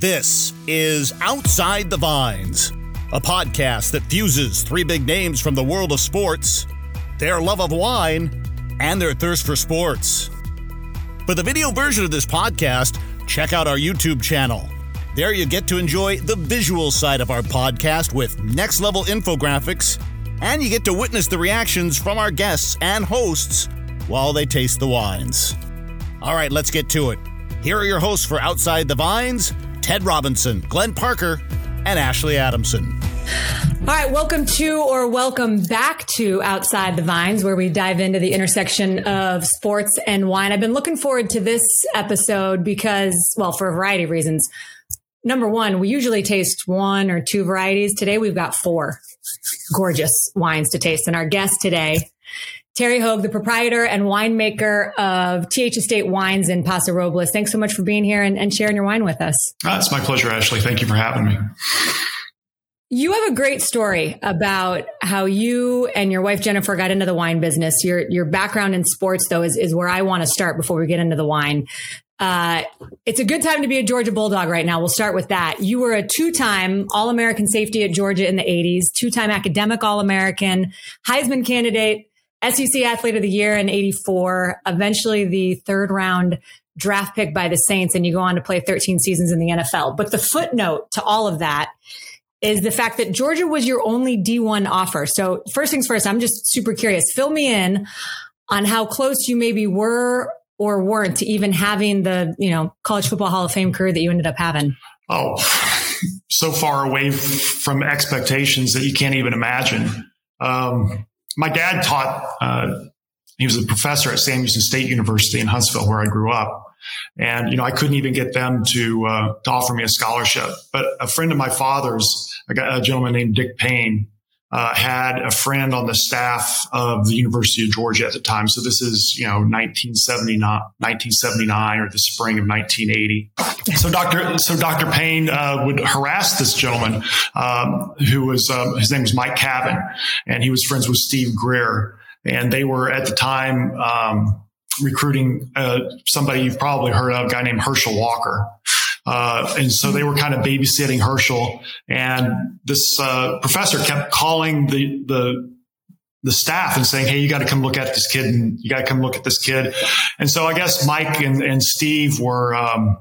This is Outside the Vines, a podcast that fuses three big names from the world of sports, their love of wine, and their thirst for sports. For the video version of this podcast, check out our YouTube channel. There you get to enjoy the visual side of our podcast with next level infographics, and you get to witness the reactions from our guests and hosts while they taste the wines. All right, let's get to it. Here are your hosts for Outside the Vines Ted Robinson, Glenn Parker, and Ashley Adamson. All right, welcome to or welcome back to Outside the Vines, where we dive into the intersection of sports and wine. I've been looking forward to this episode because, well, for a variety of reasons. Number one, we usually taste one or two varieties. Today we've got four gorgeous wines to taste. And our guest today Terry Hoag, the proprietor and winemaker of TH Estate Wines in Paso Robles. Thanks so much for being here and, and sharing your wine with us. Uh, it's my pleasure, Ashley. Thank you for having me. You have a great story about how you and your wife Jennifer got into the wine business. Your your background in sports, though, is, is where I want to start before we get into the wine. Uh, it's a good time to be a Georgia Bulldog right now. We'll start with that. You were a two time All American safety at Georgia in the 80s, two time academic All American, Heisman candidate, SEC Athlete of the Year in 84, eventually the third round draft pick by the Saints, and you go on to play 13 seasons in the NFL. But the footnote to all of that is the fact that Georgia was your only D1 offer. So, first things first, I'm just super curious. Fill me in on how close you maybe were or weren't to even having the, you know, college football Hall of Fame career that you ended up having. Oh, so far away from expectations that you can't even imagine. Um, my dad taught, uh, he was a professor at Sam Houston State University in Huntsville, where I grew up. And, you know, I couldn't even get them to, uh, to offer me a scholarship. But a friend of my father's, a, a gentleman named Dick Payne, uh, had a friend on the staff of the University of Georgia at the time. So this is, you know, 1979, 1979 or the spring of 1980. So Dr. So Dr. Payne uh, would harass this gentleman um, who was um, his name was Mike Cavan, and he was friends with Steve Greer, and they were at the time. Um, recruiting uh, somebody you've probably heard of, a guy named Herschel Walker. Uh, and so they were kind of babysitting Herschel, and this uh, professor kept calling the the the staff and saying, "Hey, you got to come look at this kid, and you got to come look at this kid." And so I guess Mike and, and Steve were um,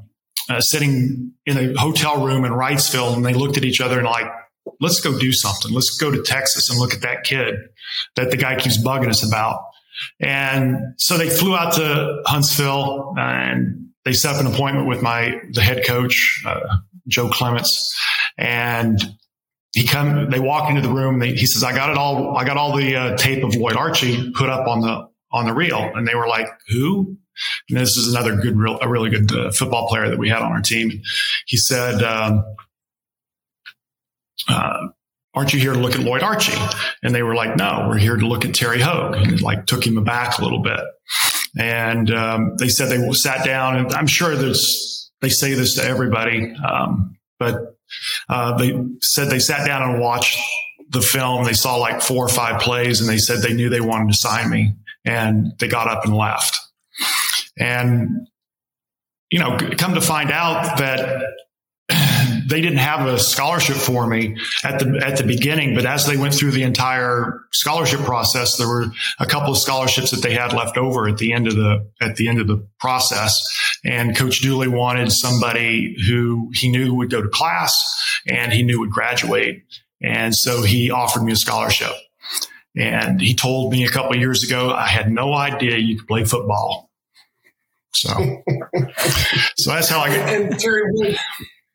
uh, sitting in a hotel room in Wrightsville, and they looked at each other and like, "Let's go do something. Let's go to Texas and look at that kid that the guy keeps bugging us about." And so they flew out to Huntsville and they set up an appointment with my the head coach uh, Joe Clements, and he come. They walk into the room. They, he says, "I got it all. I got all the uh, tape of Lloyd Archie put up on the on the reel." And they were like, "Who?" And this is another good, real, a really good uh, football player that we had on our team. He said. Um, uh, aren't you here to look at Lloyd Archie? And they were like, no, we're here to look at Terry Hoag. And like took him aback a little bit. And um, they said they sat down, and I'm sure there's they say this to everybody, um, but uh, they said they sat down and watched the film. They saw like four or five plays, and they said they knew they wanted to sign me, and they got up and left. And you know, come to find out that they didn't have a scholarship for me at the at the beginning, but as they went through the entire scholarship process, there were a couple of scholarships that they had left over at the end of the at the end of the process. And Coach Dooley wanted somebody who he knew would go to class and he knew would graduate, and so he offered me a scholarship. And he told me a couple years ago, I had no idea you could play football. So, so that's how I got. And Terry,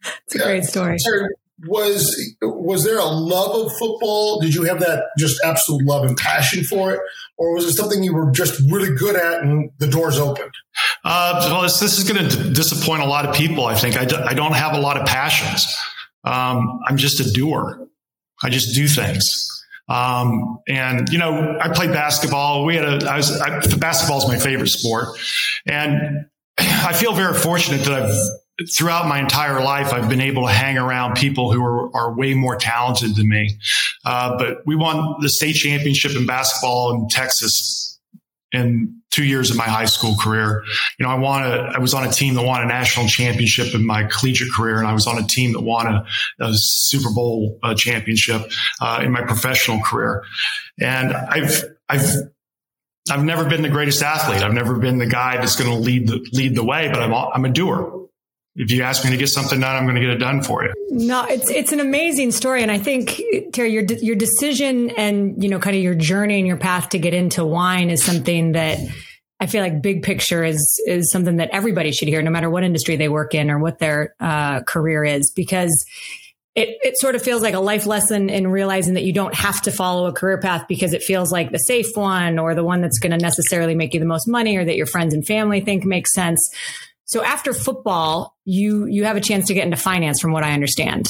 it's a great story. was was there a love of football? Did you have that just absolute love and passion for it, or was it something you were just really good at and the doors opened? Uh, well, this, this is going to d- disappoint a lot of people. I think I d- I don't have a lot of passions. Um, I'm just a doer. I just do things. Um, and you know, I played basketball. We had a, I was, I, basketball is my favorite sport. And I feel very fortunate that I've throughout my entire life, I've been able to hang around people who are, are way more talented than me. Uh, but we won the state championship in basketball in Texas in two years of my high school career. You know, I won a, I was on a team that won a national championship in my collegiate career, and I was on a team that won a, a Super Bowl uh, championship uh, in my professional career. And I've, I've, I've never been the greatest athlete. I've never been the guy that's going to lead the lead the way, but I'm I'm a doer if you ask me to get something done, I'm going to get it done for you. No, it's it's an amazing story, and I think Terry, your your decision and you know, kind of your journey and your path to get into wine is something that I feel like big picture is is something that everybody should hear, no matter what industry they work in or what their uh, career is, because it, it sort of feels like a life lesson in realizing that you don't have to follow a career path because it feels like the safe one or the one that's going to necessarily make you the most money or that your friends and family think makes sense. So after football, you you have a chance to get into finance, from what I understand.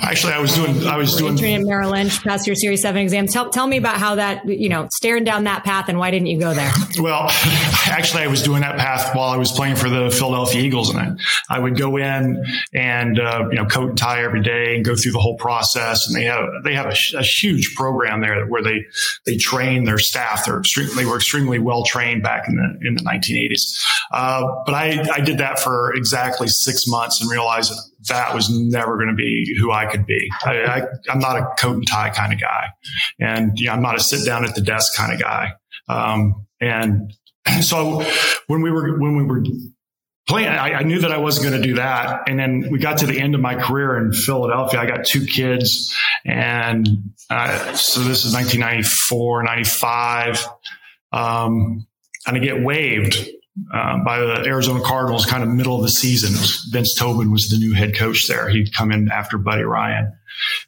Actually, I was doing I was doing at Merrill Lynch, passed your Series Seven exam. Tell tell me about how that you know staring down that path and why didn't you go there? Well, actually, I was doing that path while I was playing for the Philadelphia Eagles, and I, I would go in and uh, you know coat and tie every day and go through the whole process. And they have they have a, a huge program there where they they train their staff. They're extremely, they were extremely well trained back in the in the 1980s. Uh, but I I did that for exactly six six months and realized that that was never going to be who I could be. I, am not a coat and tie kind of guy. And you know, I'm not a sit down at the desk kind of guy. Um, and so when we were, when we were playing, I, I knew that I wasn't going to do that. And then we got to the end of my career in Philadelphia. I got two kids. And uh, so this is 1994, 95. Um, and I get waived uh, by the Arizona Cardinals, kind of middle of the season. Vince Tobin was the new head coach there. He'd come in after Buddy Ryan,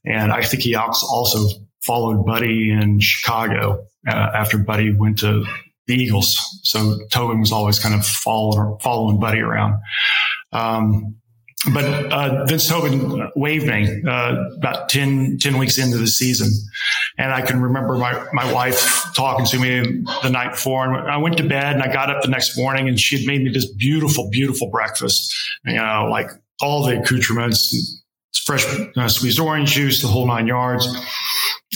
and I think he also followed Buddy in Chicago uh, after Buddy went to the Eagles. So Tobin was always kind of following following Buddy around. Um, but uh, Vince Tobin waived me uh, about 10, 10, weeks into the season. And I can remember my, my wife talking to me the night before. And I went to bed and I got up the next morning and she had made me this beautiful, beautiful breakfast, you know, like all the accoutrements, fresh uh, squeezed orange juice, the whole nine yards.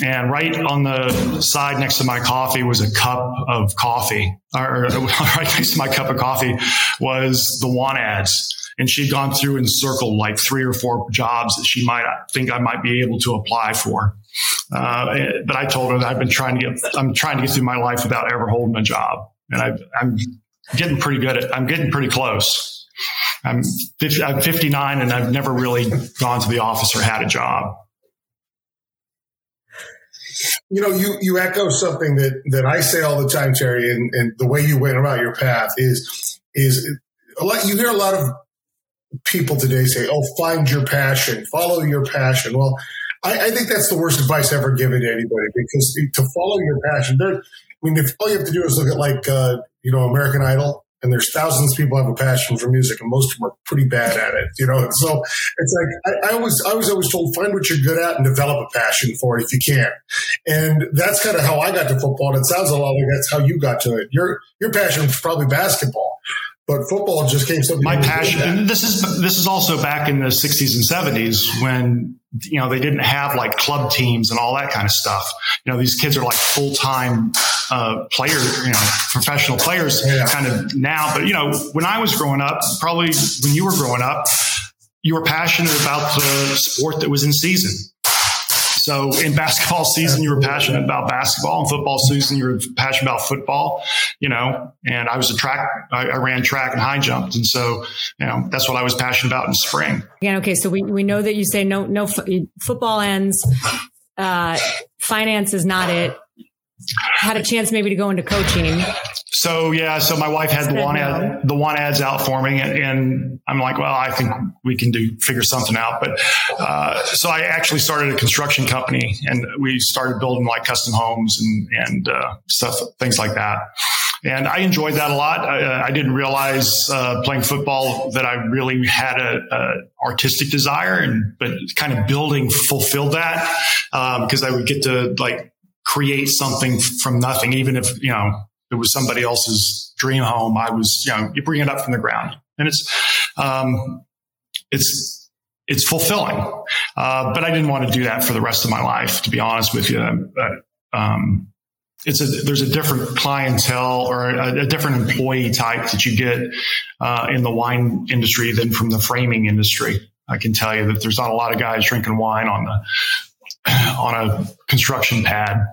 And right on the side next to my coffee was a cup of coffee, or right next to my cup of coffee was the want ads and she'd gone through and circled like three or four jobs that she might think I might be able to apply for. Uh, but I told her that I've been trying to get, I'm trying to get through my life without ever holding a job. And I, am getting pretty good at, I'm getting pretty close. I'm, 50, I'm 59 and I've never really gone to the office or had a job. You know, you, you echo something that, that I say all the time, Terry, and, and the way you went about your path is, is you hear a lot of people today say, "Oh, find your passion, follow your passion." Well, I, I think that's the worst advice ever given to anybody because to follow your passion, there. I mean, if all you have to do is look at like uh, you know American Idol, and there's thousands of people have a passion for music, and most of them are pretty bad at it. You know, so it's like I, I was I was always told find what you're good at and develop a passion for it if you can, and that's kind of how I got to football. And it sounds a lot like that's how you got to it. Your your passion was probably basketball but football just came something. My passion. And this is this is also back in the '60s and '70s when you know they didn't have like club teams and all that kind of stuff. You know, these kids are like full time uh, players, you know, professional players, yeah. kind of now. But you know, when I was growing up, probably when you were growing up, you were passionate about the sport that was in season. So in basketball season, you were passionate about basketball. In football season, you were passionate about football, you know, and I was a track, I, I ran track and high jumped. And so, you know, that's what I was passionate about in spring. Again, okay. So we, we know that you say no, no football ends, uh, finance is not it. Had a chance maybe to go into coaching. So yeah, so my wife had the one ad, the one ads out for me, and, and, I'm like, well, I think we can do figure something out. But uh, so I actually started a construction company, and we started building like custom homes and and uh, stuff, things like that. And I enjoyed that a lot. I, I didn't realize uh, playing football that I really had a, a, artistic desire, and but kind of building fulfilled that because um, I would get to like create something from nothing, even if you know it was somebody else's dream home. I was, you know, you bring it up from the ground and it's, um, it's, it's fulfilling. Uh, but I didn't want to do that for the rest of my life, to be honest with you. But, um, it's a there's a different clientele or a, a different employee type that you get uh, in the wine industry than from the framing industry. I can tell you that there's not a lot of guys drinking wine on the on a construction pad.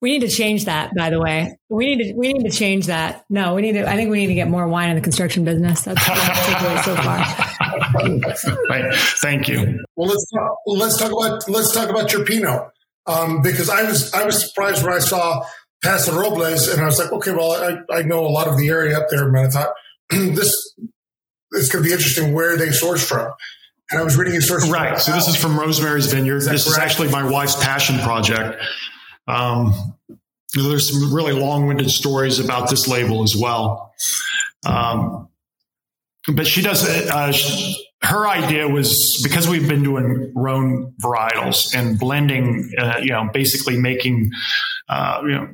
We need to change that, by the way. We need to we need to change that. No, we need to. I think we need to get more wine in the construction business. That's the takeaway so far. Thank you. Well, let's talk, let's talk about let's talk about your Pinot um, because I was I was surprised when I saw Paso Robles and I was like, okay, well, I, I know a lot of the area up there, but I thought this it's going to be interesting where they source from. And I was reading your source. Right. So this is from Rosemary's Vineyard. Is this correct? is actually my wife's passion project. Um, there's some really long-winded stories about this label as well. Um, but she does. Uh, she, her idea was because we've been doing Rhone varietals and blending, uh, you know, basically making, uh, you know,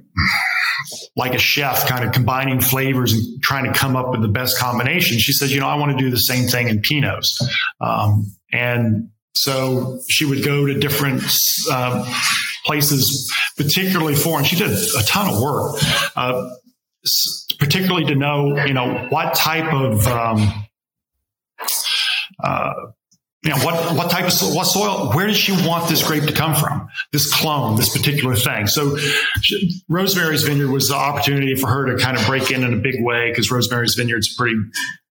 like a chef, kind of combining flavors and trying to come up with the best combination. She says, you know, I want to do the same thing in Pinots. Um, and so she would go to different uh, places, particularly for, and she did a ton of work, uh, particularly to know, you know, what type of, um, uh, you know, what, what type of what soil, where does she want this grape to come from? This clone, this particular thing. So she, Rosemary's Vineyard was the opportunity for her to kind of break in in a big way because Rosemary's Vineyard's pretty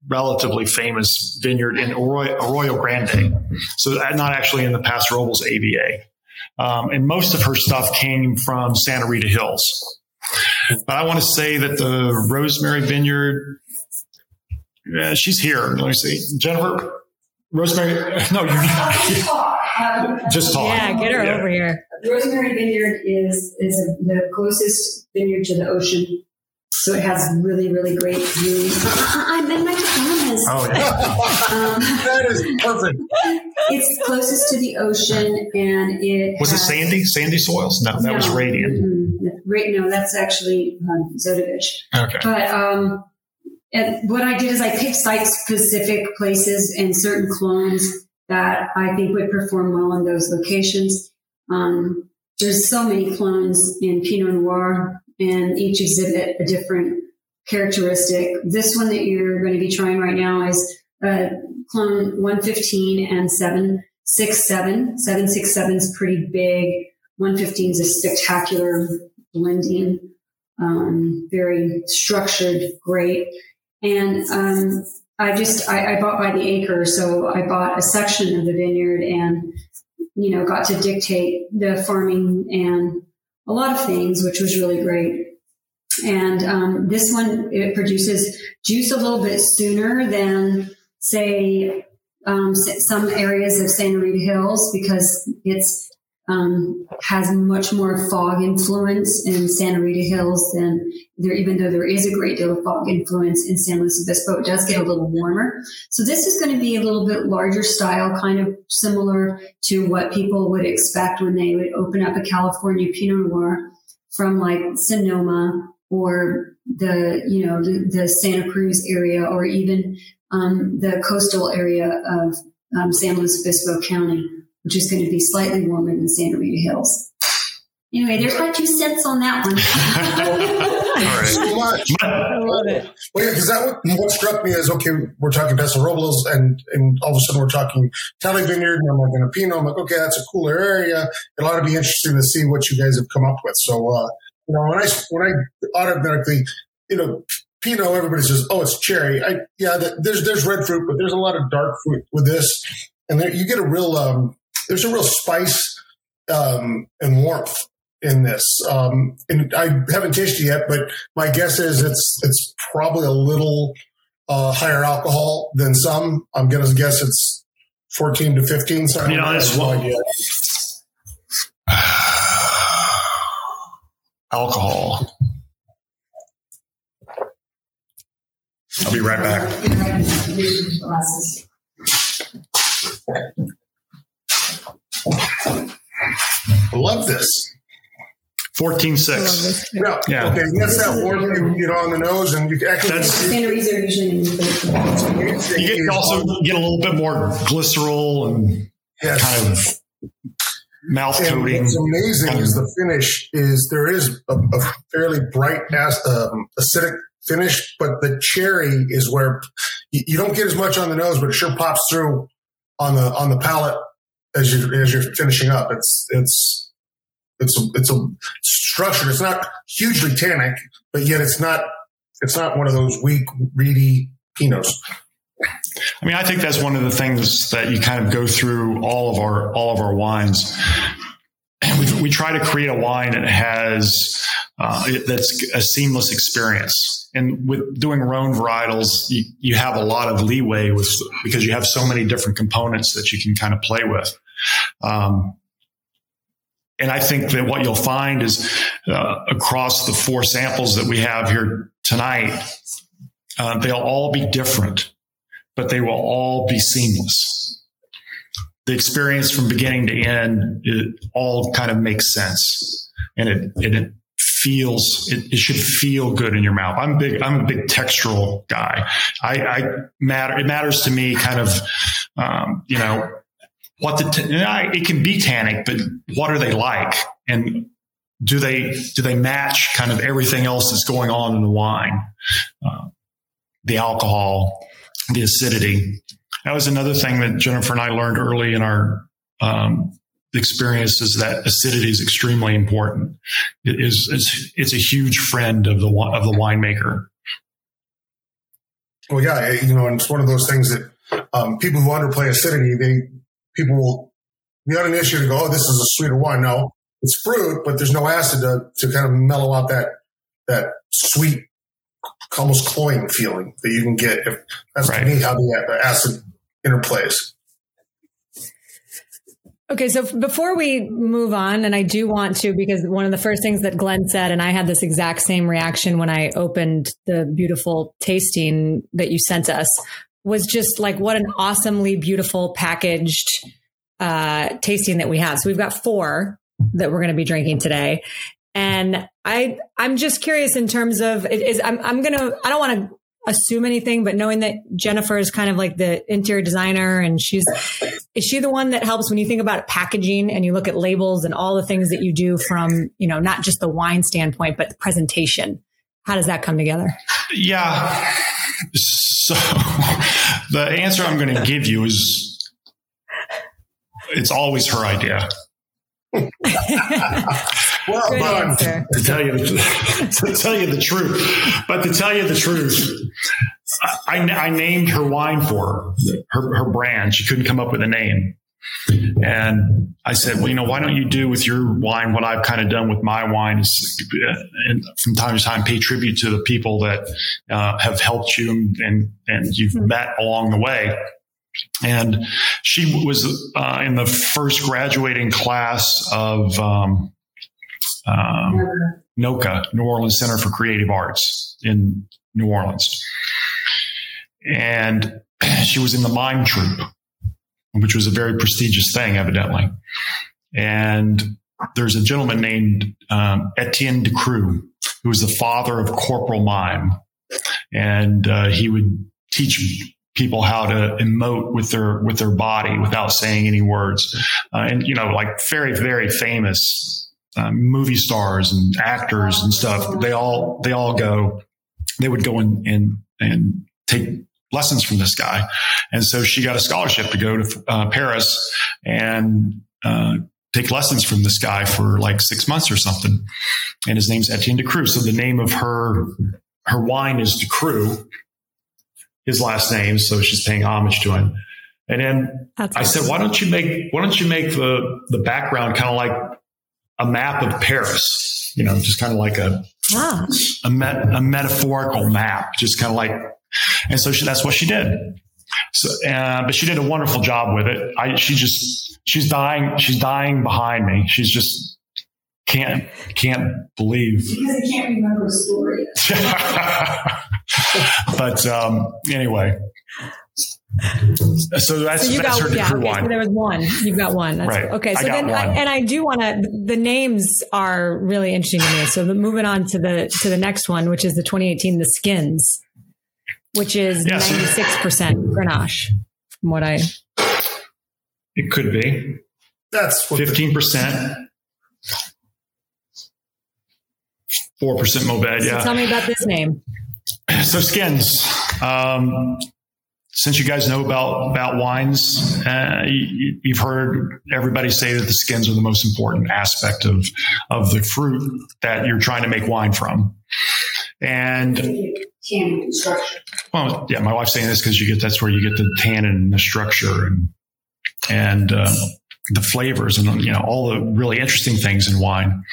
relatively famous vineyard in Arroyo, Arroyo Grande. So not actually in the Paso Robles AVA. Um, and most of her stuff came from Santa Rita Hills. But I want to say that the Rosemary Vineyard, yeah, she's here. Let me see. Jennifer, Rosemary, no, you just talk. Yeah, get her yeah. over here. Rosemary Vineyard is is a, the closest vineyard to the ocean, so it has really really great view. I'm in my pajamas. Oh yeah, um, that is perfect. It's closest to the ocean, and it was has, it sandy sandy soils. No, that no, was radiant. Mm-hmm. No, that's actually um, Zotovich. Okay, but um and what I did is I picked site specific places and certain clones that I think would perform well in those locations. Um, there's so many clones in Pinot Noir, and each exhibit a different characteristic. This one that you're going to be trying right now is uh, clone 115 and 767. 767 is pretty big. 115 is a spectacular blending, um, very structured, great. And um, I just I, I, bought by the acre, so I bought a section of the vineyard and you know got to dictate the farming and a lot of things, which was really great. And um, this one it produces juice a little bit sooner than say um, some areas of Santa Rita Hills because it's um, has much more fog influence in Santa Rita Hills than there, even though there is a great deal of fog influence in San Luis Obispo, it does get a little warmer. So this is going to be a little bit larger style, kind of similar to what people would expect when they would open up a California Pinot Noir from like Sonoma or the, you know, the, the Santa Cruz area or even um, the coastal area of um, San Luis Obispo County which is going to be slightly warmer than Santa Rita Hills. Anyway, there's my two cents on that one. so much. I love it. Well, yeah, because that what, what struck me is okay. We're talking Paso Robles, and and all of a sudden we're talking Talley Vineyard, and I'm like in a Pinot. I'm like, okay, that's a cooler area. It'll ought to be interesting to see what you guys have come up with. So, uh, you know, when I when I automatically, you know, Pinot, everybody says, oh, it's cherry. I yeah, there's there's red fruit, but there's a lot of dark fruit with this, and there, you get a real um, there's a real spice um, and warmth in this. Um, and I haven't tasted yet, but my guess is it's it's probably a little uh, higher alcohol than some. I'm going to guess it's 14 to 15. So you know, that's no idea. alcohol. I'll be right back. I love this. 14 6. Yeah. yeah. Okay. That's that warm you get on the nose and you actually. That's, you get also get a little bit more glycerol and yes. kind of mouth coating. What's amazing is the finish is there is a, a fairly bright um, acidic finish, but the cherry is where you, you, don't get as much on the nose, but it sure pops through on the on the palate as you as you're finishing up. It's it's it's a, it's a structure. It's not hugely tannic, but yet it's not it's not one of those weak, reedy pinots. I mean, I think that's one of the things that you kind of go through all of our all of our wines. We, we try to create a wine that has uh, that's a seamless experience. And with doing Rhone varietals, you, you have a lot of leeway with because you have so many different components that you can kind of play with. Um, and I think that what you'll find is uh, across the four samples that we have here tonight, uh, they'll all be different but they will all be seamless. The experience from beginning to end, it all kind of makes sense and it, it feels, it, it, should feel good in your mouth. I'm big, I'm a big textural guy. I, I matter, it matters to me kind of, um, you know, what the, t- it can be tannic, but what are they like? And do they, do they match kind of everything else that's going on in the wine? Uh, the alcohol, the acidity. That was another thing that Jennifer and I learned early in our um, experience is that acidity is extremely important. It is it's, it's a huge friend of the of the winemaker. Well, yeah, you know, and it's one of those things that um, people who underplay acidity, they people will not an issue to go, oh, this is a sweeter wine. No, it's fruit, but there's no acid to, to kind of mellow out that that sweet almost cloying feeling that you can get. If that's right. to me how uh, the acid interplays. Okay, so before we move on, and I do want to, because one of the first things that Glenn said, and I had this exact same reaction when I opened the beautiful tasting that you sent us, was just like what an awesomely beautiful packaged uh, tasting that we have. So we've got four that we're going to be drinking today. And I, I'm just curious in terms of is I'm, I'm going to, I don't want to assume anything, but knowing that Jennifer is kind of like the interior designer and she's, is she the one that helps when you think about packaging and you look at labels and all the things that you do from, you know, not just the wine standpoint, but the presentation? How does that come together? Yeah. So the answer I'm going to give you is it's always her idea. well, but to tell you to tell you the truth, but to tell you the truth, I, I named her wine for her, her, her brand. She couldn't come up with a name. And I said, well, you know, why don't you do with your wine what I've kind of done with my wine is and from time to time pay tribute to the people that uh, have helped you and, and you've mm-hmm. met along the way. And she was uh, in the first graduating class of um, um, NOCCA, New Orleans Center for Creative Arts in New Orleans. And she was in the mime troupe, which was a very prestigious thing, evidently. And there's a gentleman named um, Etienne Decroux, who was the father of corporal mime. And uh, he would teach people how to emote with their with their body without saying any words uh, and you know like very very famous uh, movie stars and actors and stuff they all they all go they would go and and take lessons from this guy and so she got a scholarship to go to uh, paris and uh, take lessons from this guy for like six months or something and his name's etienne decroux so the name of her her wine is decroux his last name, so she's paying homage to him. And then That's I awesome. said, why don't you make why don't you make the the background kind of like a map of Paris? You know, just kind of like a ah. a, met, a metaphorical map, just kind of like. And so she, that's what she did. So, uh, but she did a wonderful job with it. I, she just, she's dying. She's dying behind me. She's just can't, can't believe. Because I can't remember the story. but um, anyway. So that's, so you that's got, yeah, okay, so there was one. You've got one. That's right. Okay. So then, I, and I do want to, the names are really interesting to me. So the, moving on to the, to the next one, which is the 2018, the skins, which is yeah, 96% Grenache from what I. It could be. That's fifteen percent. Four percent Mourvedre. Yeah. So tell me about this name. So skins. Um, since you guys know about about wines, uh, you, have heard everybody say that the skins are the most important aspect of of the fruit that you're trying to make wine from. And well, yeah, my wife's saying this because you get that's where you get the tannin and the structure and and uh, the flavors and you know all the really interesting things in wine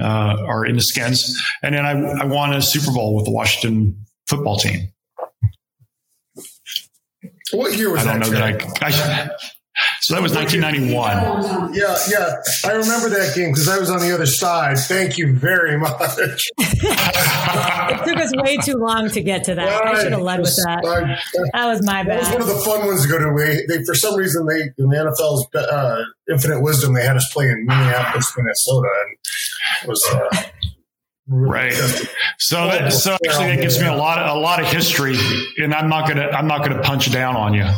uh, are in the skins. And then I, I won a Super Bowl with the Washington football team. What year was that? I don't that? know that I, I, So that was 1991. Yeah, yeah. I remember that game because I was on the other side. Thank you very much. it took us way too long to get to that. Right. I should have led with that. I, that was my bad. That was one of the fun ones to go to. We, they, for some reason, they in the NFL's uh, infinite wisdom, they had us play in Minneapolis, Minnesota, and it was. Uh, Right. So that, so actually that gives me a lot of, a lot of history and I'm not going to, I'm not going to punch down on you.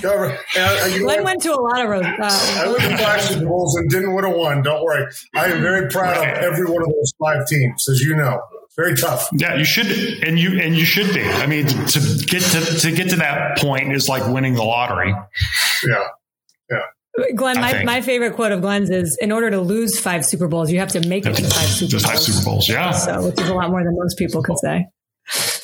Glenn went to a lot of roads. Uh, I went to five Super Bowls and didn't win a one. Don't worry. I am very proud of every one of those five teams, as you know. Very tough. Yeah, you should, and you and you should be. I mean, to get to to get to that point is like winning the lottery. Yeah, yeah. Glenn, my, my favorite quote of Glenn's is in order to lose five Super Bowls, you have to make it to five Super Bowls. Five Super Bowls, yeah. So, which is a lot more than most people could say.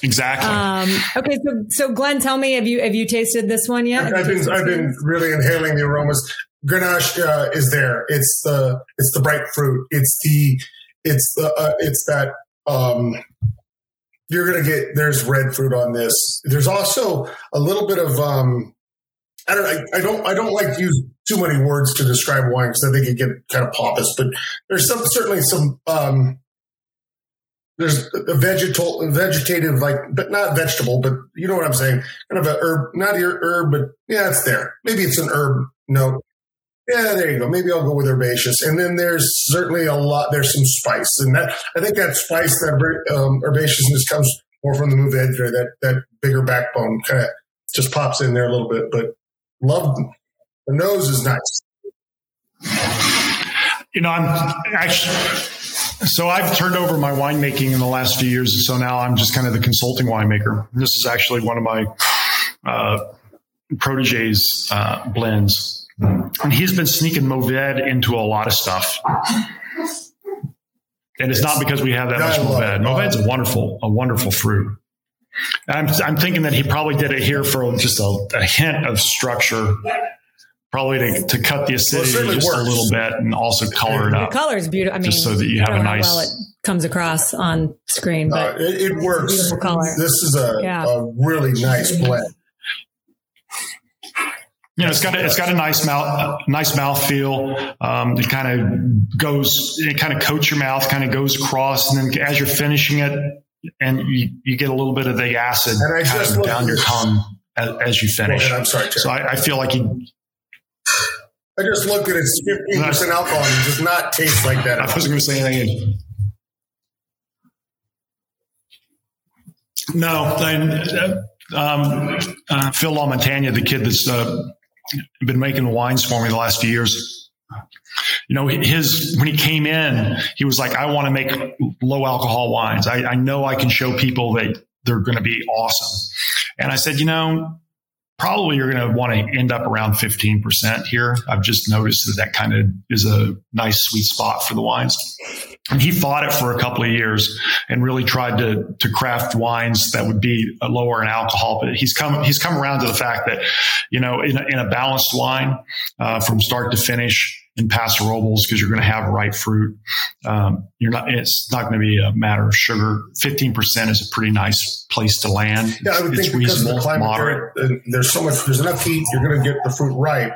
Exactly. Um, okay, so so Glenn, tell me, have you have you tasted this one yet? I've been I've been really inhaling the aromas. Grenache uh, is there. It's the it's the bright fruit. It's the it's the uh, it's that um, you're gonna get. There's red fruit on this. There's also a little bit of um, I don't I, I don't I don't like to use too many words to describe wine because I think it get kind of pompous. But there's some certainly some um, there's a vegetal vegetative like but not vegetable but you know what i'm saying. Kind of a herb not your herb but yeah it's there. Maybe it's an herb note. Yeah there you go. Maybe i'll go with herbaceous. And then there's certainly a lot there's some spice. And that i think that spice that um, herbaceousness comes more from the Mourvedre that that bigger backbone kind of just pops in there a little bit but love the nose is nice. You know i'm actually so I've turned over my winemaking in the last few years. So now I'm just kind of the consulting winemaker. This is actually one of my uh, proteges uh, blends. And he's been sneaking Mourvedre into a lot of stuff. And it's not because we have that much Mourvedre. Mourvedre's a wonderful, a wonderful fruit. I'm, I'm thinking that he probably did it here for just a, a hint of structure probably to, to cut the acidity well, just works. a little bit and also color it up. The color is beautiful. I mean, just so that you have a nice. well, it comes across on screen, but uh, it, it works. Beautiful color. This is a, yeah. a really nice blend. You know, it's got a, it's got a nice mouth, nice mouth feel. Um, it kind of goes, it kind of coats your mouth, kind of goes across, and then as you're finishing it, and you, you get a little bit of the acid kind of down your tongue as, as you finish. I'm sorry, so I, I, feel like you I just looked at it. It's 15% alcohol and it does not taste like that. I wasn't going to say anything. No, I, um, uh, Phil LaMontagne, the kid that's uh, been making wines for me the last few years. You know, his when he came in, he was like, "I want to make low alcohol wines. I, I know I can show people that they're going to be awesome." And I said, "You know, probably you're going to want to end up around 15% here. I've just noticed that that kind of is a nice sweet spot for the wines. And he fought it for a couple of years and really tried to, to craft wines that would be lower in alcohol. But he's come, he's come around to the fact that, you know, in a, in a balanced wine, uh, from start to finish, in Paso Robles because you're going to have ripe fruit. Um, you're not. It's not going to be a matter of sugar. Fifteen percent is a pretty nice place to land. Yeah, I would it's think because of the climate, moderate. There, there's so much. There's enough heat. You're going to get the fruit ripe,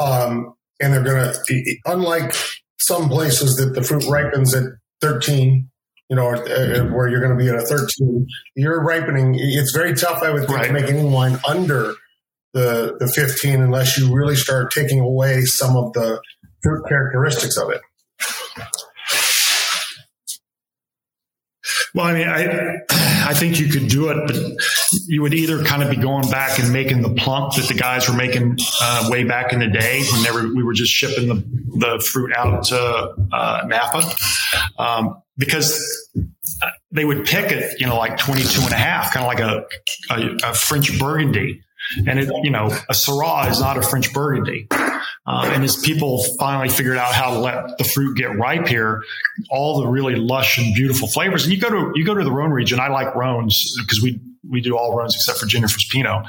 um, and they're going to. Unlike some places that the fruit ripens at 13, you know, where you're going to be at a 13, you're ripening. It's very tough, I would think, right. to make any wine under the the 15 unless you really start taking away some of the characteristics of it. Well, I mean, I I think you could do it, but you would either kind of be going back and making the plump that the guys were making uh, way back in the day when they were, we were just shipping the, the fruit out to uh, Napa, um, because they would pick it, you know, like 22 and a half, kind of like a, a, a French Burgundy. And it, you know, a Syrah is not a French Burgundy. Um, and as people finally figured out how to let the fruit get ripe here, all the really lush and beautiful flavors. And you go to you go to the Rhone region. I like Rhones because we we do all Rhones except for Jennifer's Pinot.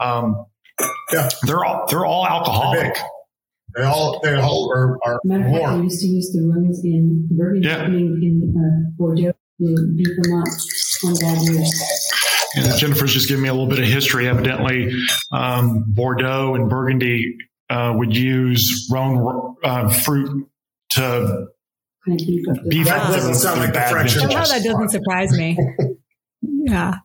Um, Yeah. they're all they're all alcoholic. They all they all are, are Matter of fact, I used to use the Rhones in Burgundy, Yeah. I in uh, Bordeaux, to beat them up on bad years. And Jennifer's just giving me a little bit of history. Evidently, um, Bordeaux and Burgundy uh, would use Rhone uh, fruit to beef up the That up doesn't sound like the bad French vintages. Somehow that doesn't surprise me. Yeah.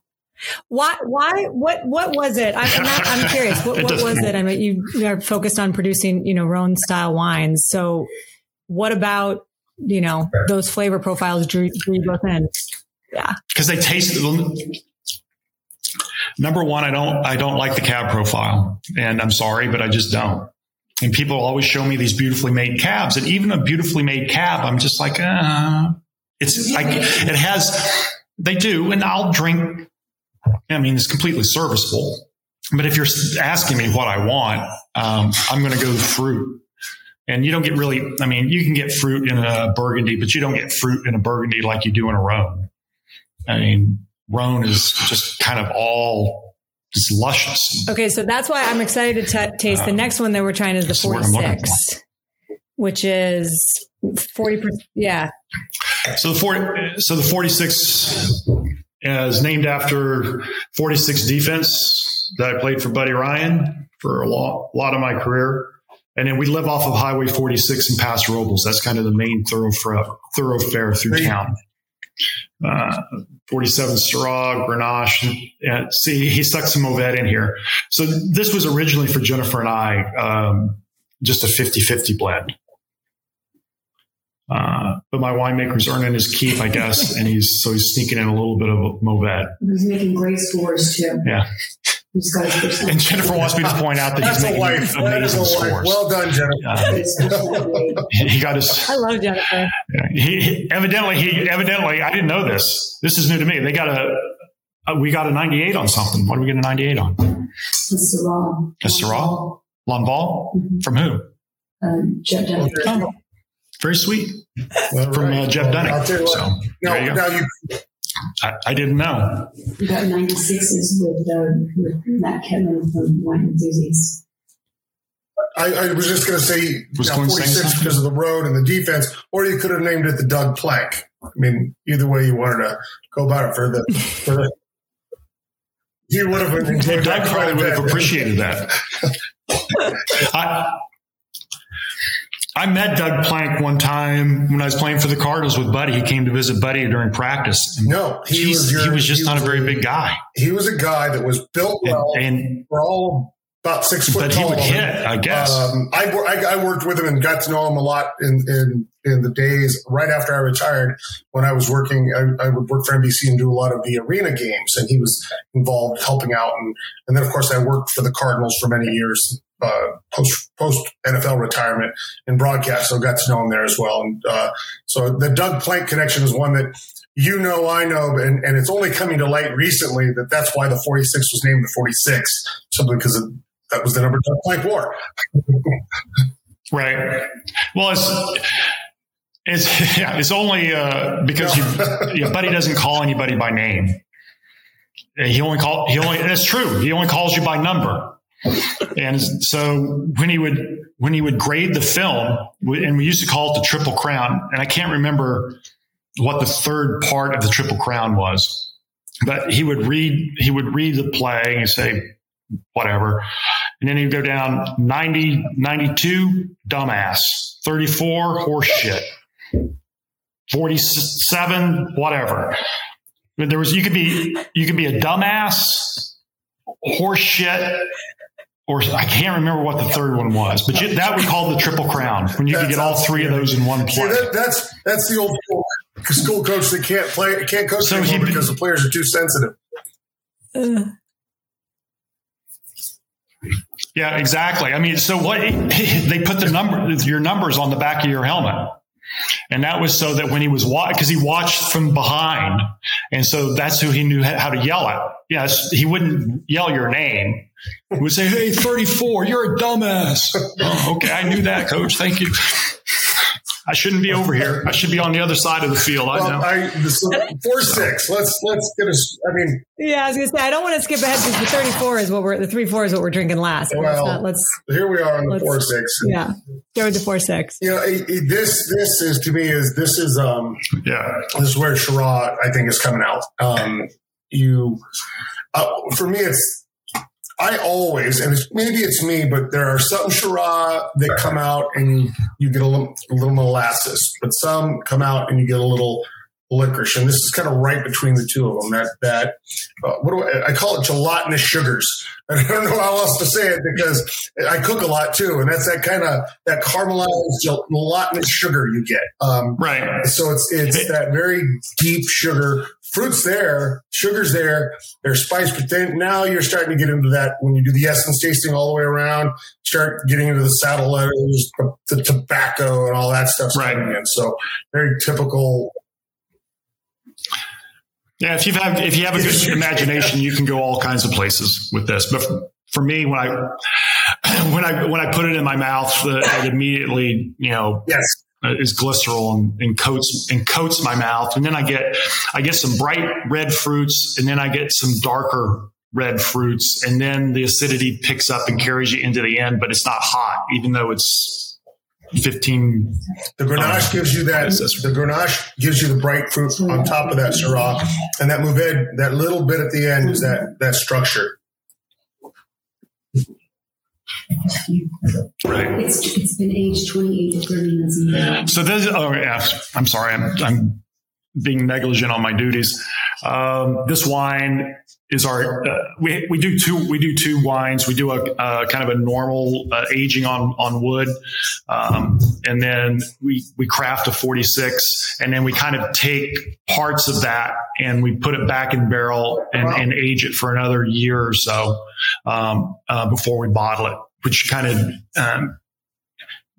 Why? Why? What? What was it? I'm, I'm, not, I'm curious. What, what was it? I mean, you, you are focused on producing, you know, Rhone style wines. So, what about you know those flavor profiles drew, drew you both in? Yeah, because they taste number one i don't i don't like the cab profile and i'm sorry but i just don't and people always show me these beautifully made cabs. And even a beautifully made cab i'm just like uh it's like it has they do and i'll drink i mean it's completely serviceable. But if you're asking me what i want um, i'm going to go fruit. And you don't get really i mean you can get fruit in a burgundy but you don't get fruit in a burgundy like you do in a rhone. I mean, Rhone is just kind of all just luscious. Okay, so that's why I'm excited to t- taste the next one that we're trying is the That's the word I'm looking 46, which is 40. percent Yeah. So the 40, so the 46 is named after 46 defense that I played for Buddy Ryan for a lot, lot of my career. And then we live off of Highway 46 in Paso Robles. That's kind of the main thoroughfare, thoroughfare through town. Uh, 47 Syrah, Grenache. And see, he stuck some Mourvedre in here. So this was originally for Jennifer and I, um, just a 50 50 blend. Uh, but my winemaker's earning his keep, I guess, and he's so he's sneaking in a little bit of Mourvedre. He's making great scores too. Yeah. He's got his percent. And Jennifer wants me to point out that That's he's a making wife. That is a amazing wife. scores. Well done, Jennifer. Uh, his percent rate. he he got his I love Jennifer. he, he- evidently he evidently I didn't know this. This is new to me. They got a, a we got a 98 on something. What do we get a 98 on? The Syrah. A Syrah? Lonval? Mhm. From who? Um, Jeb Dunnuck. Oh, very sweet. Well, From right. uh, Jeb Well, I'll tell Dunnuck. you what. So Now, you now you I, I didn't know. We got 96s with, uh, with Matt Kettmann from Wine Enthusiasts. I, I was just going to say Was now, Glenn saying 46 something? because of the road and the defense, or you could have named it the Doug Plank. I mean, either way you wanted to go about it for the. For the you would have enjoyed Doug probably would have appreciated that. I, I met Doug Plank one time when I was playing for the Cardinals with Buddy. He came to visit Buddy during practice. And No, he was. Your, he was just he not a was very big guy. He was a guy that was built well. and we're all about six foot but he tall. would hit, I guess. Um, I, I, I worked with him and got to know him a lot in, in, in the days right after I retired when I was working. I, I would work for NBC and do a lot of the arena games, and he was involved helping out. And, and then, of course, I worked for the Cardinals for many years. Uh, post post NFL retirement in broadcast, so I got to know him there as well. And uh, so the Doug Plank connection is one that you know, I know, and, and it's only coming to light recently that that's why the 46 was named the 46, simply because of, that was the number Doug Plank wore. right. Well, it's, it's, yeah, it's only uh, because you, yeah, Buddy doesn't call anybody by name. He only call he only that's true. He only calls you by number. And so when he would when he would grade the film, and we used to call it the Triple Crown, and I can't remember what the third part of the Triple Crown was, but he would read he would read the play and say whatever, and then he'd go down 90, 92, dumbass, 34, horseshit, 47, whatever. There was you could be you could be a dumbass, horse shit, or I can't remember what the third one was, but you, that we call the triple crown when you could get all three of those in one See, play. that, that's that's the old school. school coach that can't play, can't coach so anymore because the players are too sensitive. Uh. Yeah, exactly. I mean, so what they put the number, your numbers on the back of your helmet. And that was so that when he was because he watched from behind, and so that's who he knew how to yell at. Yes, he wouldn't yell your name. He would say, "Hey, thirty-four, you're a dumbass." oh, okay, I knew that, coach. Thank you. I shouldn't be over here. I should be on the other side of the field. I know. I, four six. Let's let's get us. I mean, yeah, I was gonna say I don't want to skip ahead because the thirty four is what we're the three four is what we're drinking last. Well, let's, not, let's here we are on the four six. Yeah, go with the four six. You know, it, it, this this is to me is this is um yeah this is where Shiraz I think is coming out. Um, you uh, for me it's I always, and it's, maybe it's me, but there are some Shiraz that come out and you get a little, a little molasses, but some come out and you get a little licorice. And this is kind of right between the two of them. That, that, uh, what do I, I call it gelatinous sugars. I don't know how else to say it because I cook a lot too. And that's that kind of, that caramelized gelatinous sugar you get. Um, right. So it's, it's that very deep sugar fruit's there, sugar's there, there's spice, but then now you're starting to get into that when you do the essence tasting all the way around, start getting into the saddle letters, the, tobacco and all that stuff. Right. In. So very typical. Yeah, if you have if you have a good imagination, you can go all kinds of places with this. But for me, when I when I when I put it in my mouth, it immediately you know yes uh, is glycerol and, and, coats and coats my mouth. And then I get I get some bright red fruits, and then I get some darker red fruits, and then the acidity picks up and carries you into the end. But it's not hot, even though it's 15. The Grenache um, gives you that. The Grenache gives you the bright fruit on top of that Syrah, and that Mourvedre, that little bit at the end is that that structure. Right. It's, it's been aged 28 to 30 minutes. So this, oh yeah, I'm sorry, I'm, I'm being negligent on my duties. Um, this wine is our uh, we, we do two we do two wines we do a, kind of a normal uh, aging on on wood um, and then we we craft a 46 and then we kind of take parts of that and we put it back in barrel and, wow. and age it for another year or so um, uh, before we bottle it which kind of um,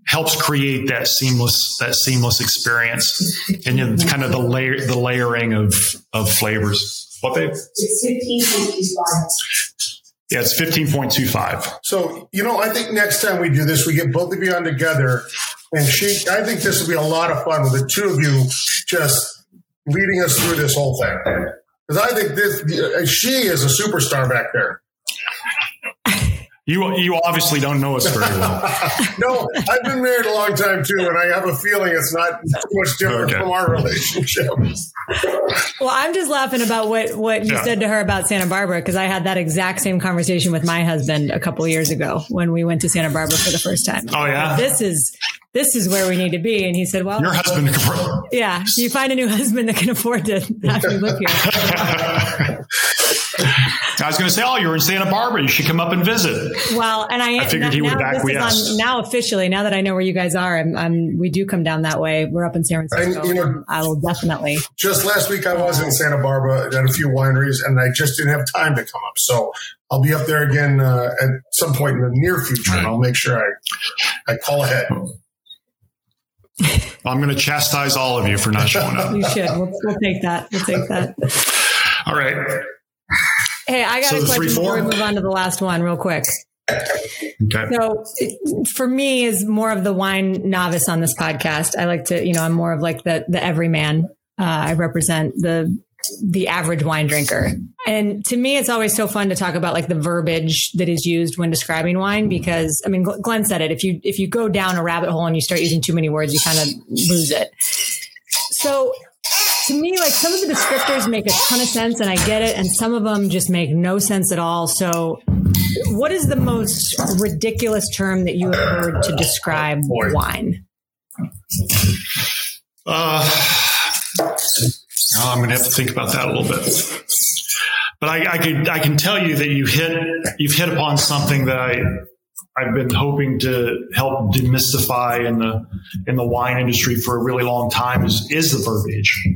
helps create that seamless that seamless experience and you know, it's kind of the layer the layering of of flavors what babe? It's 15.25. Yeah, it's 15.25. So, you know, I think next time we do this, we get both of you on together. And she, I think this will be a lot of fun with the two of you just leading us through this whole thing. Because I think this, she is a superstar back there. You you obviously don't know us very well. no, I've been married a long time too, and I have a feeling it's not too much different okay. from our relationship. Well, I'm just laughing about what what you yeah. said to her about Santa Barbara because I had that exact same conversation with my husband a couple years ago when we went to Santa Barbara for the first time. Oh yeah, this is this is where we need to be. And he said, well, your husband, can yeah, you find a new husband that can afford to have you live here. I was going to say, oh, you're in Santa Barbara. You should come up and visit. Well, and I, I figured now, he would acquiesce. On, now officially, now that I know where you guys are, I'm, I'm, we do come down that way. We're up in San Francisco. And, you know, I will definitely. Just last week, I was in Santa Barbara at a few wineries, and I just didn't have time to come up. So I'll be up there again uh, at some point in the near future, and I'll make sure I, I call ahead. I'm going to chastise all of you for not showing up. you should. We'll, we'll take that. We'll take that. All right. Hey, I got so a question three, before we move on to the last one, real quick. Okay. So, for me, is more of the wine novice on this podcast. I like to, you know, I'm more of like the the everyman. Uh, I represent the the average wine drinker. And to me, it's always so fun to talk about like the verbiage that is used when describing wine because I mean, Glenn said it. If you if you go down a rabbit hole and you start using too many words, you kind of lose it. So to me, like some of the descriptors make a ton of sense and I get it, and some of them just make no sense at all. So, what is the most ridiculous term that you have heard to describe wine? Uh, oh, I'm going to have to think about that a little bit. But I, I, can I can tell you that you hit you've hit upon something that I I've been hoping to help demystify in the in the wine industry for a really long time is is the verbiage.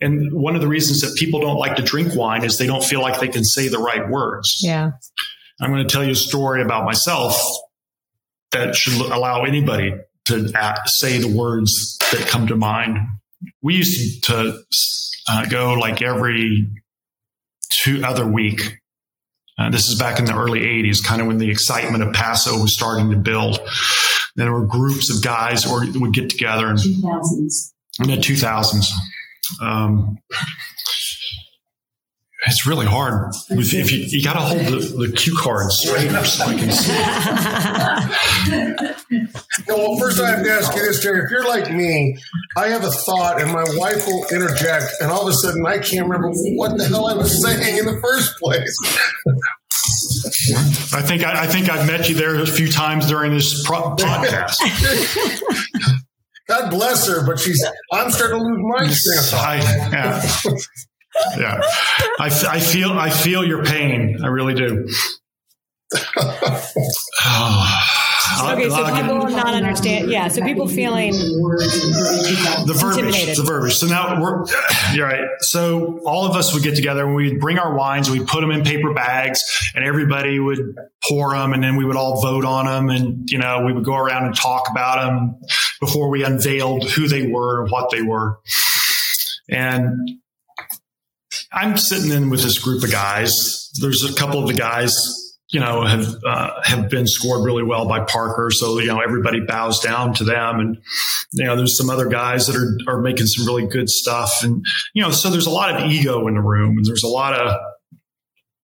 And one of the reasons that people don't like to drink wine is they don't feel like they can say the right words. Yeah. I'm going to tell you a story about myself that should allow anybody to say the words that come to mind. We used to uh, go like every two other week uh, this is back in the early 80s, kind of when the excitement of Paso was starting to build. There were groups of guys or would get together in, 2000s. in the 2000s. Um, it's really hard. If, if you, you got to hold the, the cue card straight so I can see. no, well, first I have to ask you this, Terry. If you're like me, I have a thought and my wife will interject, and all of a sudden I can't remember what the hell I was saying in the first place. I think I, I, think I've met you there a few times during this pro- podcast. God bless her, but she's. I'm starting to lose my sense. I, yeah yeah, I, I feel I feel your pain. I really do. okay, so people not understand. Yeah, so people feeling the verbiage, the verbiage. So now we're you're right. So all of us would get together and we'd bring our wines, we'd put them in paper bags, and everybody would pour them, and then we would all vote on them, and you know we would go around and talk about them before we unveiled who they were and what they were. And I'm sitting in with this group of guys. There's a couple of the guys, you know, have uh, have been scored really well by Parker, so you know everybody bows down to them. And you know, there's some other guys that are are making some really good stuff, and you know, so there's a lot of ego in the room, and there's a lot of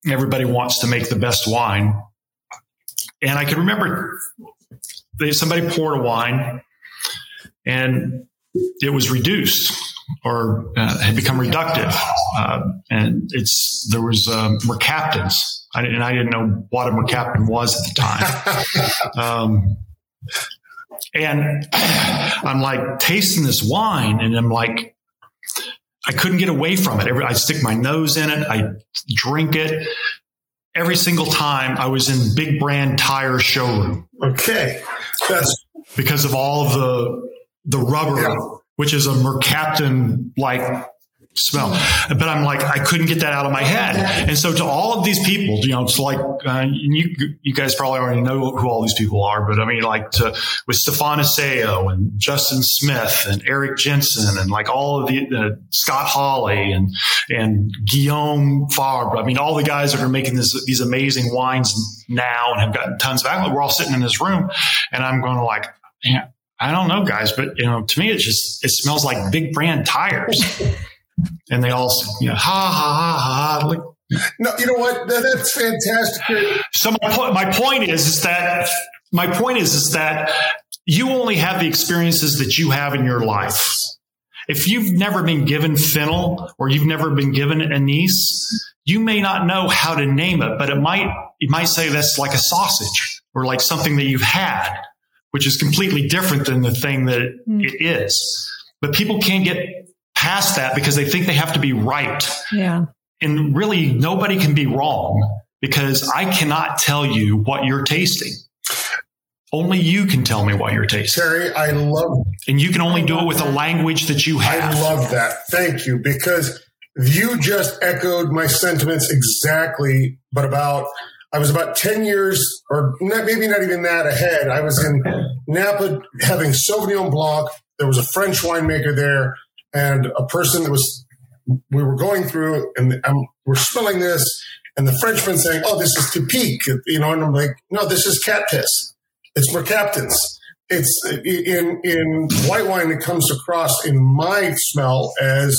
everybody wants to make the best wine. And I can remember they, somebody poured a wine, and it was reduced or uh, had become reductive. Uh, and it's there was um, mercaptans, I, and I didn't know what a mercaptan was at the time. um, and I'm like tasting this wine, and I'm like, I couldn't get away from it. Every, I stick my nose in it, I drink it. Every single time I was in Big Brand Tire showroom. Okay, that's because of all of the the rubber yeah which is a mercaptan like smell. But I'm like, I couldn't get that out of my head. And so to all of these people, you know, it's like, uh, you, you guys probably already know who all these people are, but I mean, like to, with Stephan Asseo and Justin Smith and Eric Jensen and like all of the, uh, Scott Hawley and, and Guillaume Fabre. I mean, all the guys that are making this, these amazing wines now and have gotten tons of We're all sitting in this room and I'm going to like, man, I don't know, guys, but you know, to me, it just it smells like big brand tires. and they all, you know, ha ha ha ha. Like, no, you know what? That's fantastic. So my point, my point is, is that my point is, is that you only have the experiences that you have in your life. If you've never been given fennel or you've never been given anise, you may not know how to name it, but it might, you might say that's like a sausage or like something that you've had which is completely different than the thing that mm. it is. But people can't get past that because they think they have to be right. Yeah. And really, nobody can be wrong because I cannot tell you what you're tasting. Only you can tell me what you're tasting. Terry, I love And you can only do it with a language that you have. I love that. Thank you. Because you just echoed my sentiments exactly, but about I was about 10 years, or not, maybe not even that ahead. I was in Napa having Sauvignon Blanc. There was a French winemaker there and a person that was, we were going through and I'm, we're smelling this and the Frenchman saying, oh, this is typique, you know, and I'm like, no, this is cat piss. It's mercaptans. It's in, in white wine, it comes across in my smell as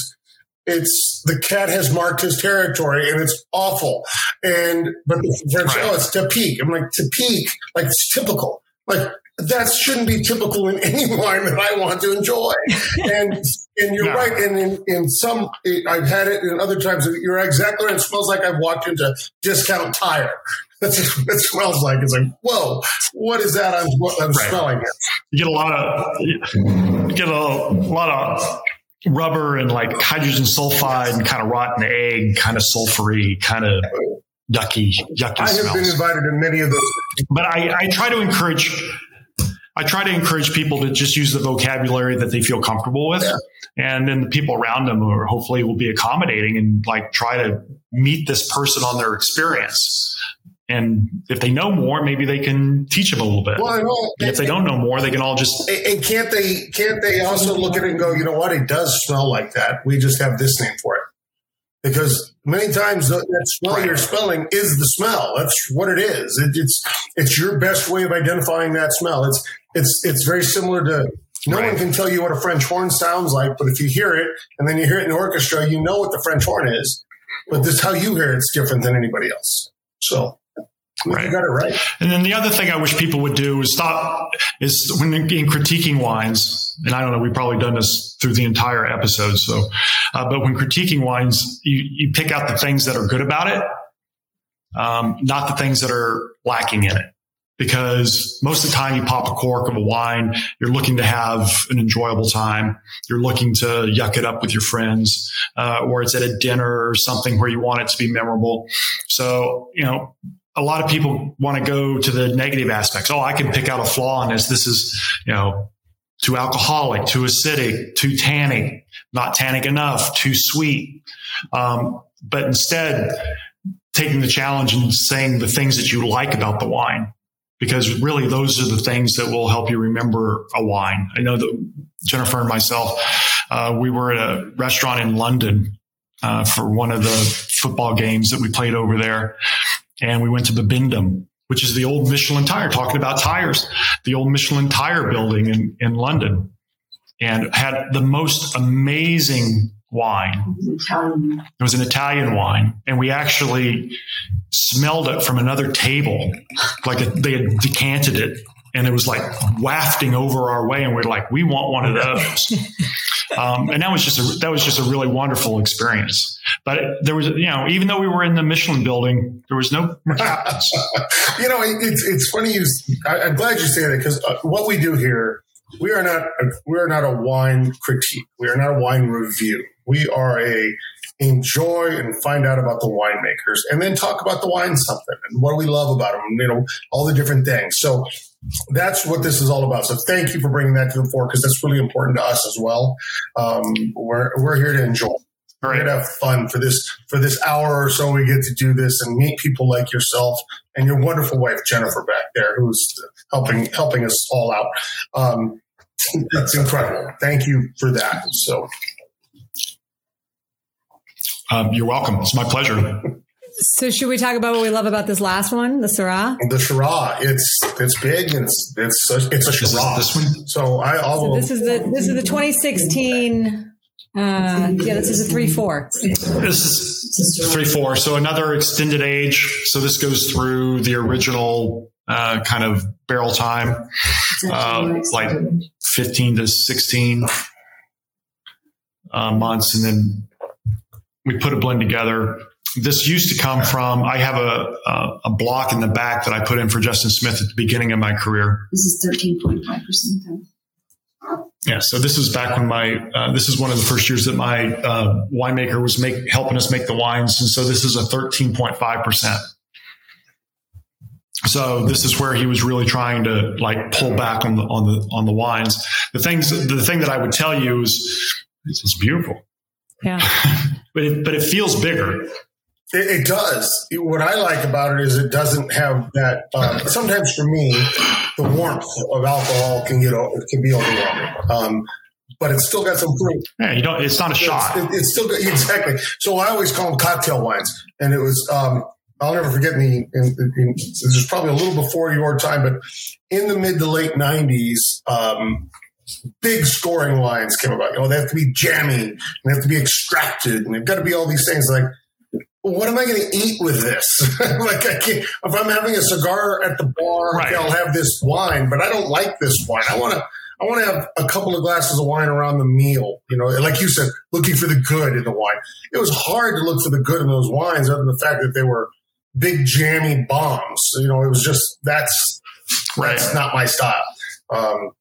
it's the cat has marked his territory and it's awful. And but the French, right. oh, it's. I'm like typique, like it's typical. Like that shouldn't be typical in any wine that I want to enjoy. and and you're no. right. And in, in some, I've had it in other times. You're exactly right. It smells like I've walked into discount tire. That's what it smells like. It's like, whoa, what is that? I'm, I'm right. smelling. You get a lot of, you get a lot of rubber and like hydrogen sulfide and kind of rotten egg, kind of sulfury, kind of yucky, yucky I have smells. been invited to many of those. but I, I try to encourage I try to encourage people to just use the vocabulary that they feel comfortable with. Yeah. And then the people around them are hopefully will be accommodating and like try to meet this person on their experience. And if they know more, maybe they can teach them a little bit. Well, I know. And if they don't know more, they can all just And can't they can't they also look at it and go, you know what? It does smell like that. We just have this name for it. Because many times that that smell Right. you're smelling is the smell. That's what it is. It, it's it's your best way of identifying that smell. It's it's it's very similar to no Right. one can tell you what a French horn sounds like, but if you hear it and then you hear it in the orchestra, you know what the French horn is. But this how you hear it's different than anybody else. So Right. you got it right. And then the other thing I wish people would do is stop is when in critiquing wines, and I don't know, we've probably done this through the entire episode. So, uh, but when critiquing wines, you, you pick out the things that are good about it, um, not the things that are lacking in it. Because most of the time you pop a cork of a wine, you're looking to have an enjoyable time. You're looking to yuck it up with your friends, uh, or it's at a dinner or something where you want it to be memorable. So, you know, a lot of people want to go to the negative aspects. Oh, I can pick out a flaw in this. This is, you know, too alcoholic, too acidic, too tannic, not tannic enough, too sweet. Um, but instead, taking the challenge and saying the things that you like about the wine, because really those are the things that will help you remember a wine. I know that Jennifer and myself, uh, we were at a restaurant in London uh, for one of the football games that we played over there and we went to the Bibendum, which is the old Michelin tire, talking about tires, the old Michelin tire building in, in London, and had the most amazing wine. It was an Italian wine, and we actually smelled it from another table, like they had decanted it, and it was like wafting over our way, and we're like, we want one of those. Um, and that was just a that was just a really wonderful experience. But there was, you know, even though we were in the Michelin building, there was no you know, it- it's it's funny. You, I, I'm glad you say that because uh, what we do here, we are not a, we are not a wine critique. We are not a wine review. We are a enjoy and find out about the winemakers, and then talk about the wine something and what we love about them. You know, all the different things. So that's what this is all about. So thank you for bringing that to the fore because that's really important to us as well. Um, we're we're here to enjoy. We're here to have fun for this for this hour or so. We get to do this and meet people like yourself and your wonderful wife Jennifer back there, who's helping helping us all out. Um, that's incredible. Thank you for that. So Um, you're welcome. It's my pleasure. So should we talk about what we love about this last one, the Syrah? the Shiraz, it's it's big. and It's it's a, it's a This Shiraz. this one. So I So I'll this is the this is the 2016. Uh, yeah, this is a three four. This is three four. So another extended age. So this goes through the original uh, kind of barrel time, uh, like fifteen to sixteen uh, months, and then we put a blend together. This used to come from. I have a, a a block in the back that I put in for Justin Smith at the beginning of my career. This is 13.5%. Yeah, so this is back when my uh, this is one of the first years that my uh, winemaker was make helping us make the wines, and so this is a thirteen point five percent. So this is where he was really trying to like pull back on the on the on the wines. The things the thing that I would tell you is it's, it's beautiful, Yeah. but it, but it feels bigger. It, it does. What I like about it is it doesn't have that. Um, sometimes for me, the warmth of alcohol can get can be overwhelming. Um, but it's still got some fruit. Yeah, you don't. It's not a shot. It's, it- it's still got, exactly. So I always call them cocktail wines, and it was. Um, I'll never forget the. In, in, this is probably a little before your time, but in the mid to late '90s, um, big scoring wines came about. You know, they have to be jammy, and they have to be extracted, and they've got to be all these things. Like, what am I going to eat with this? like, I can't. If I'm having a cigar at the bar, Right. okay, I'll have this wine, but I don't like this wine. I want to. I want to have a couple of glasses of wine around the meal. You know, like you said, looking for the good in the wine. It was hard to look for the good in those wines, other than the fact that they were big jammy bombs. You know, it was just that's Right. that's not my style. Um,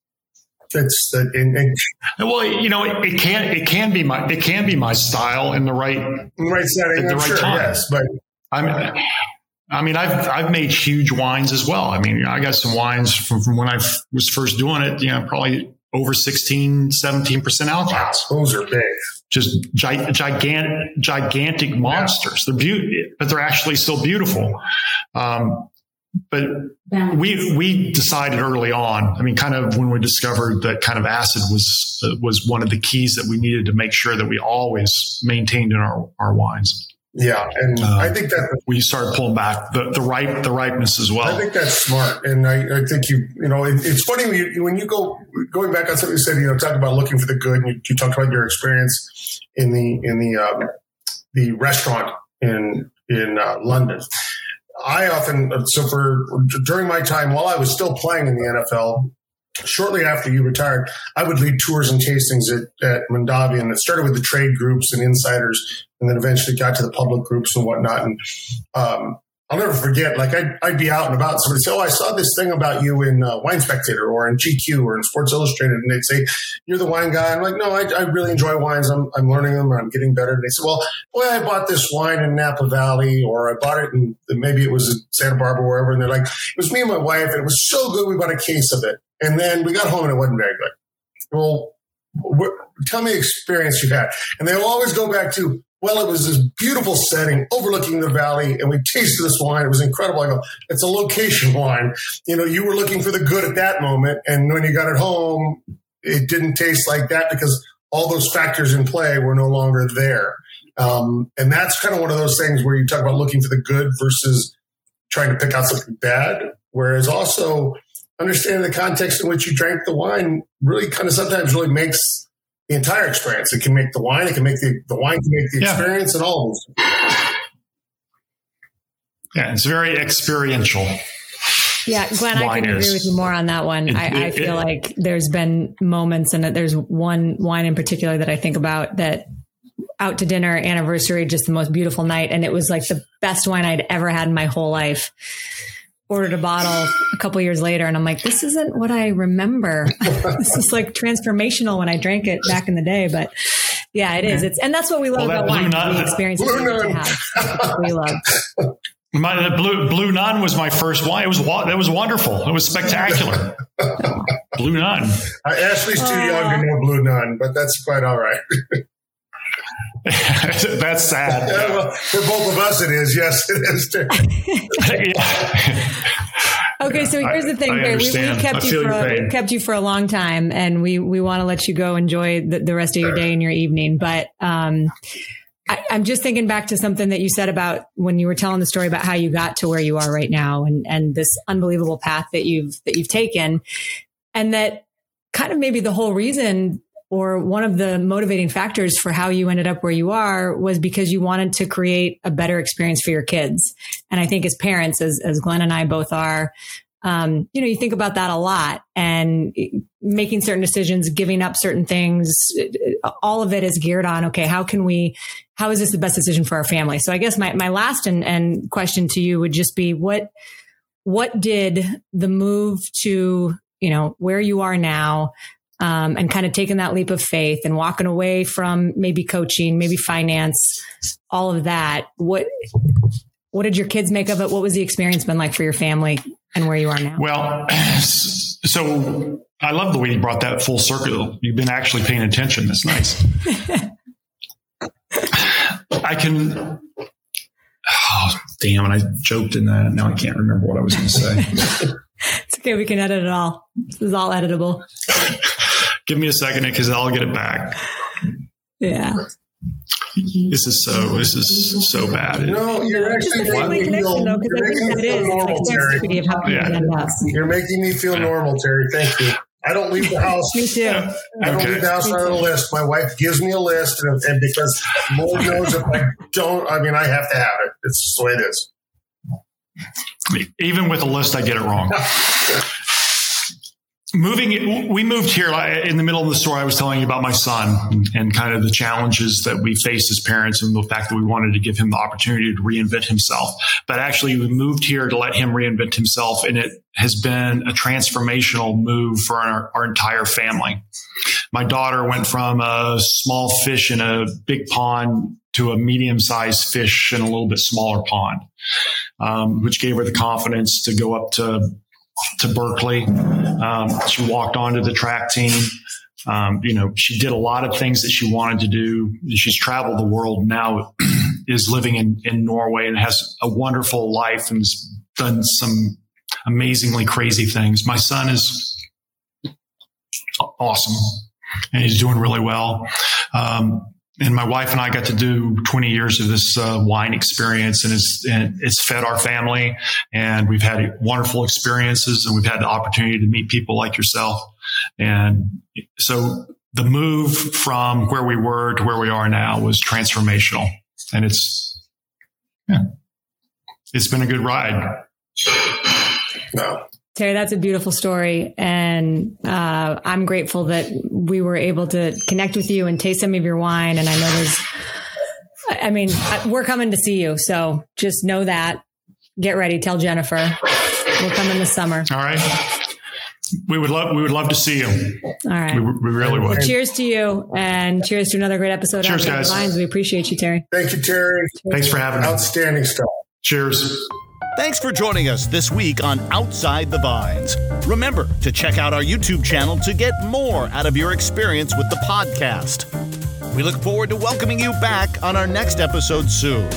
it's and Well, you know, it, it can it can be my it can be my style in the right. right setting, At the I'm right sure, time. yes, but I'm I mean, I've I've made huge wines as well. I mean, I got some wines from, from when I was first doing it. You know, probably over 16, 17 percent alcohol. Those are big. Just gi- gigantic, gigantic monsters. Yeah. They're beautiful, but they're actually still beautiful. Um, but we we decided early on. I mean, kind of when we discovered that kind of acid was uh, was one of the keys that we needed to make sure that we always maintained in our our wines. Yeah, and uh, I think that we started pulling back the the ripe the ripeness as well. I think that's smart, and I, I think you you know it, it's funny when you, when you go going back on something you said you know talk about looking for the good. And you, you talked about your experience in the in the um, the restaurant in in uh, London. I often so for during my time while I was still playing in the NFL, shortly after you retired, I would lead tours and tastings at, at Mondavi, and it started with the trade groups and insiders, and then eventually got to the public groups and whatnot. And um, I'll never forget, like I'd, I'd, be out and about, and somebody say, "Oh, I saw this thing about you in uh, Wine Spectator or in GQ or in Sports Illustrated," and they'd say, "You're the wine guy." I'm like, "No, I, I really enjoy wines. I'm, I'm learning them. I'm getting better." And they said, "Well, boy, I bought this wine in Napa Valley, or I bought it in maybe it was in Santa Barbara, wherever." And they're like, "It was me and my wife, and it was so good. We bought a case of it, and then we got home and it wasn't very good." Well, tell me experience you had, and they will always go back to well, it was this beautiful setting overlooking the valley, and we tasted this wine. It was incredible. I go, it's a location wine. You know, you were looking for the good at that moment, and when you got it home, it didn't taste like that because all those factors in play were no longer there. Um, and that's kind of one of those things where you talk about looking for the good versus trying to pick out something bad. Whereas also understanding the context in which you drank the wine really kind of sometimes really makes the entire experience. It can make the wine, it can make the, the wine can make the yeah. experience and all of those. Yeah, it's very experiential. Yeah, Glenn, I couldn't agree with you more on that one. It, I, I, feel it, like there's been moments, and there's one wine in particular that I think about that out to dinner, anniversary, just the most beautiful night. And it was like the best wine I'd ever had in my whole life ordered a bottle a couple years later and I'm like, this isn't what I remember. this is like transformational when I drank it back in the day. But yeah, it is. It's and that's what we love well, about wine. Nun, the experiences we get to have. we love. My blue blue nun was my first wine. It was that was wonderful. It was spectacular. blue nun. Uh, Ashley's too uh, young to know blue nun, but that's quite all right. That's sad. Yeah, well, for both of us, it is. Yes, it is too. okay, so here's the thing, Barry. We, we, kept you for a, we kept you for a long time, and we we want to let you go enjoy the, the rest of your day and your evening. But um, I, I'm just thinking back to something that you said about when you were telling the story about how you got to where you are right now, and and this unbelievable path that you've that you've taken, and that kind of maybe the whole reason or one of the motivating factors for how you ended up where you are was because you wanted to create a better experience for your kids. And I think as parents, as, as Glenn and I both are, um, you know, you think about that a lot and making certain decisions, giving up certain things, all of it is geared on, okay, how can we, how is this the best decision for our family? So I guess my, my last and, and question to you would just be what, what did the move to, you know, where you are now, um, and kind of taking that leap of faith and walking away from maybe coaching, maybe finance, all of that. What what did your kids make of it? What was the experience been like for your family and where you are now? Well, so I love the way you brought that full circle. You've been actually paying attention. That's nice. I can. Oh, damn! And I joked in that. Now I can't remember what I was going to say. it's okay. We can edit it all. This is all editable. Give me a second eh, because I'll get it back. Yeah. This is so. This is so bad. No, you're actually making me feel, you're making me feel normal, Terry. Yeah. You're making me feel normal, Terry. Thank you. I don't leave the house. me too. I don't okay. leave the house without a list. My wife gives me a list, and, and because Lord knows if I don't, I mean, I have to have it. It's just the way it is. Even with a list, I get it wrong. moving we moved here in the middle of the story i was telling you about my son and kind of the challenges that we faced as parents and the fact that we wanted to give him the opportunity to reinvent himself. But actually we moved here to let him reinvent himself and it has been a transformational move for our, our entire family. My daughter went from a small fish in a big pond to a medium sized fish in a little bit smaller pond, um, which gave her the confidence to go up to to Berkeley. Um, she walked onto the track team. Um, you know, she did a lot of things that she wanted to do. She's traveled the world now, is living in, in Norway and has a wonderful life and has done some amazingly crazy things. My son is awesome and he's doing really well. Um, and my wife and I got to do 20 years of this uh, wine experience, and it's and it's fed our family, and we've had wonderful experiences, and we've had the opportunity to meet people like yourself, and so the move from where we were to where we are now was transformational, and it's yeah, it's been a good ride. Terry, that's a beautiful story. And uh, I'm grateful that we were able to connect with you and taste some of your wine. And I know there's, I mean, we're coming to see you. So just know that. Get ready. Tell Jennifer. We'll come in the summer. All right. We would love we would love to see you. All right. We, we really would. Cheers to you and cheers to another great episode cheers, of guys. Lines. We appreciate you, Terry. Thank you, Terry. Cheers. Thanks for having me. Outstanding stuff. Cheers. Thanks for joining us this week on Outside the Vines. Remember to check out our YouTube channel to get more out of your experience with the podcast. We look forward to welcoming you back on our next episode soon.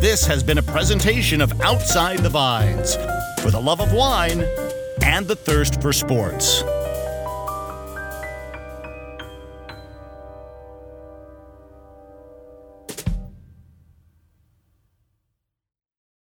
This has been a presentation of Outside the Vines for the love of wine and the thirst for sports.